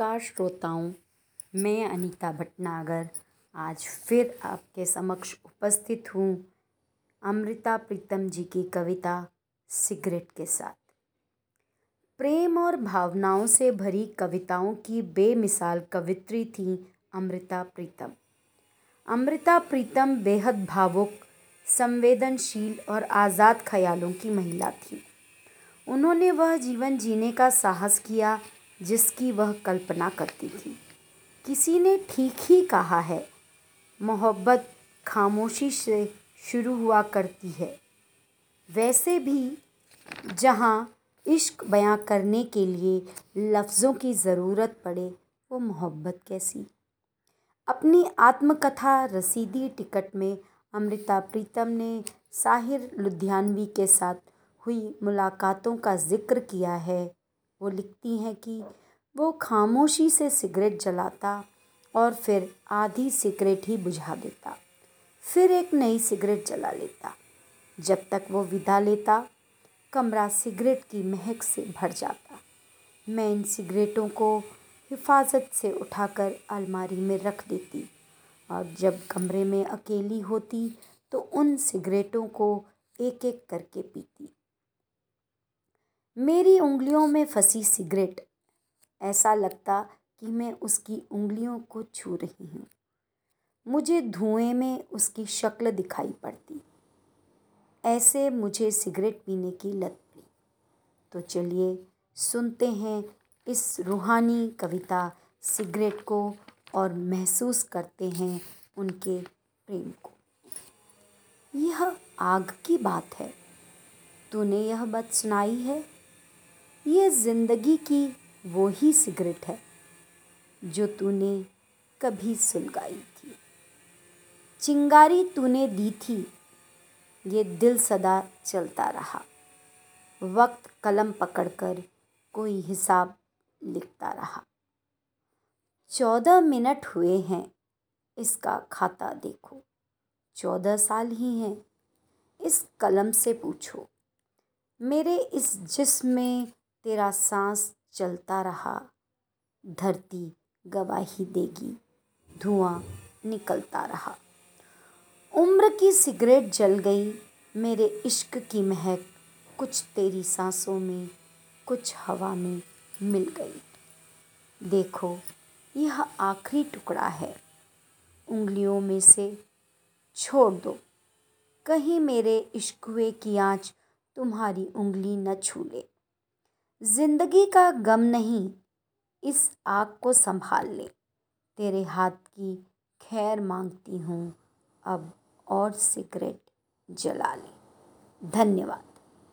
नमस्कार श्रोताओं, मैं अनीता भटनागर आज फिर आपके समक्ष उपस्थित हूँ अमृता प्रीतम जी की कविता सिगरेट के साथ। प्रेम और भावनाओं से भरी कविताओं की बेमिसाल कवित्री थी अमृता प्रीतम। अमृता प्रीतम बेहद भावुक, संवेदनशील और आज़ाद ख्यालों की महिला थी। उन्होंने वह जीवन जीने का साहस किया जिसकी वह कल्पना करती थी। किसी ने ठीक ही कहा है, मोहब्बत खामोशी से शुरू हुआ करती है। वैसे भी, जहाँ इश्क बयां करने के लिए लफ्ज़ों की ज़रूरत पड़े, वो मोहब्बत कैसी? अपनी आत्मकथा रसीदी टिकट में अमृता प्रीतम ने साहिर लुधियानवी के साथ हुई मुलाकातों का ज़िक्र किया है। वो लिखती हैं कि वो खामोशी से सिगरेट जलाता और फिर आधी सिगरेट ही बुझा देता, फिर एक नई सिगरेट जला लेता। जब तक वो विदा लेता, कमरा सिगरेट की महक से भर जाता। मैं इन सिगरेटों को हिफाजत से उठाकर अलमारी में रख देती और जब कमरे में अकेली होती तो उन सिगरेटों को एक एक करके पीती। मेरी उंगलियों में फंसी सिगरेट। ऐसा लगता कि मैं उसकी उंगलियों को छू रही हूँ। मुझे धुएँ में उसकी शक्ल दिखाई पड़ती। ऐसे मुझे सिगरेट पीने की लत पड़ी। तो चलिए सुनते हैं इस रूहानी कविता सिगरेट को और महसूस करते हैं उनके प्रेम को। यह आग की बात है। तूने यह बात सुनाई है? ये ज़िंदगी की वो ही सिगरेट है, जो तूने कभी सुलगाई थी। चिंगारी तूने दी थी, ये दिल सदा चलता रहा। वक्त कलम पकड़कर कोई हिसाब लिखता रहा। चौदह मिनट हुए हैं, इसका खाता देखो। चौदह साल ही हैं, इस कलम से पूछो। मेरे इस जिस्म में तेरा सांस चलता रहा। धरती गवाही देगी, धुआँ निकलता रहा। उम्र की सिगरेट जल गई, मेरे इश्क की महक कुछ तेरी सांसों में, कुछ हवा में मिल गई। देखो, यह आखिरी टुकड़ा है। उंगलियों में से छोड़ दो। कहीं मेरे इश्कुए की आँच तुम्हारी उंगली न छू ले। ज़िंदगी का गम नहीं, इस आग को संभाल ले। तेरे हाथ की खैर मांगती हूँ, अब और सिगरेट जला ले। धन्यवाद।